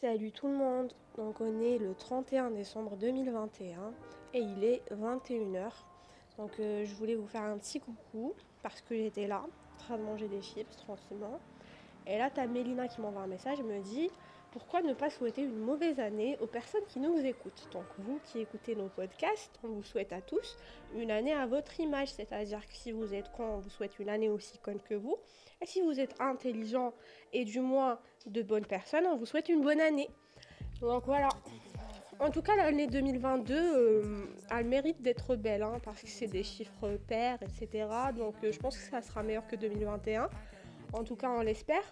Salut tout le monde, donc on est le 31 décembre 2021 et il est 21h. Donc euh, je voulais vous faire un petit coucou parce que j'étais là, en train de manger des chips tranquillement. Et là, t'as Mélina qui m'envoie un message, elle me dit pourquoi ne pas souhaiter une mauvaise année aux personnes qui nous écoutent? Donc vous qui écoutez nos podcasts, on vous souhaite à tous une année à votre image, c'est-à-dire que si vous êtes con, on vous souhaite une année aussi conne que vous. Et si vous êtes intelligent et du moins de bonnes personnes, on vous souhaite une bonne année. Donc voilà. En tout cas, l'année 2022, euh, elle mérite d'être belle, hein, parce que c'est des chiffres pairs, etc. Donc euh, je pense que ça sera meilleur que 2021. En tout cas, on l'espère.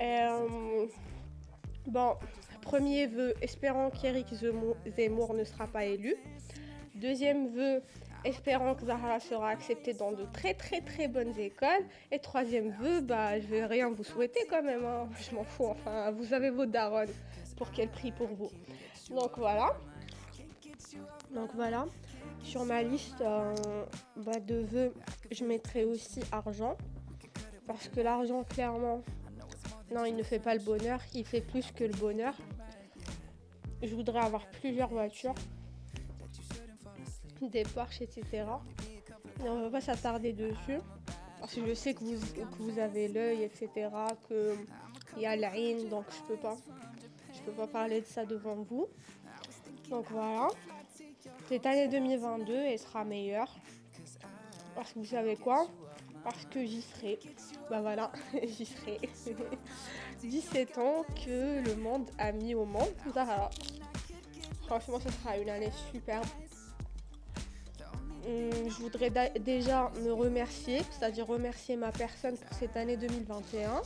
Euh, bon, premier vœu, espérant qu'Éric Zemmour ne sera pas élu. Deuxième vœu, espérant que Zahra sera acceptée dans de très très très bonnes écoles. Et troisième vœu, bah je vais rien vous souhaiter quand même, hein. je m'en fous, enfin vous avez vos darons pour qu'elle prie pour vous? Donc voilà. Donc voilà. Sur ma liste euh, bah, de vœux, je mettrai aussi argent. Parce que l'argent, clairement, non, il ne fait pas le bonheur, il fait plus que le bonheur. Je voudrais avoir plusieurs voitures des Porsche, etc. Et on va pas s'attarder dessus. Parce que je sais que vous, avez l'œil, etc. Qu'il y a la donc je peux pas. Peux pas parler de ça devant vous. Donc voilà. Cette année 2022, elle sera meilleure. Parce que vous savez quoi? Parce que j'y serai. Bah voilà, j'y serai. 17 ans que le monde a mis au monde. Franchement, ce sera une année superbe Hum, je voudrais déjà me remercier, c'est-à-dire remercier ma personne pour cette année 2021.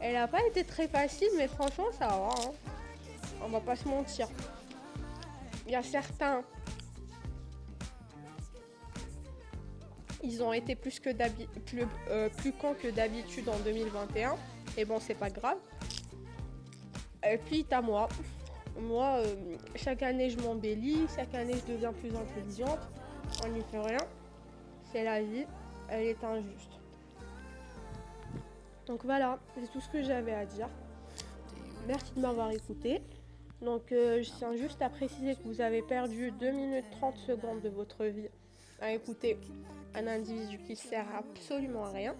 Elle n'a pas été très facile, mais franchement, ça va. Hein. On va pas se mentir. Il y a certains. Ils ont été plus que plus, euh, plus cons que d'habitude en 2021. Et bon, c'est pas grave. Et puis, t'as moi. Moi, euh, chaque année, je m'embellis. Chaque année, je deviens plus intelligente on n'y fait rien. C'est la vie, elle est injuste. Donc voilà, c'est tout ce que j'avais à dire. Merci de m'avoir écouté. Donc euh, je tiens juste à préciser que vous avez perdu 2 minutes 30 secondes de votre vie à écouter un individu qui sert absolument à rien.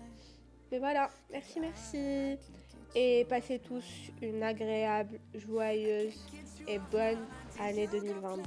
Mais voilà, merci, merci. Et passez tous une agréable, joyeuse et bonne année 2022.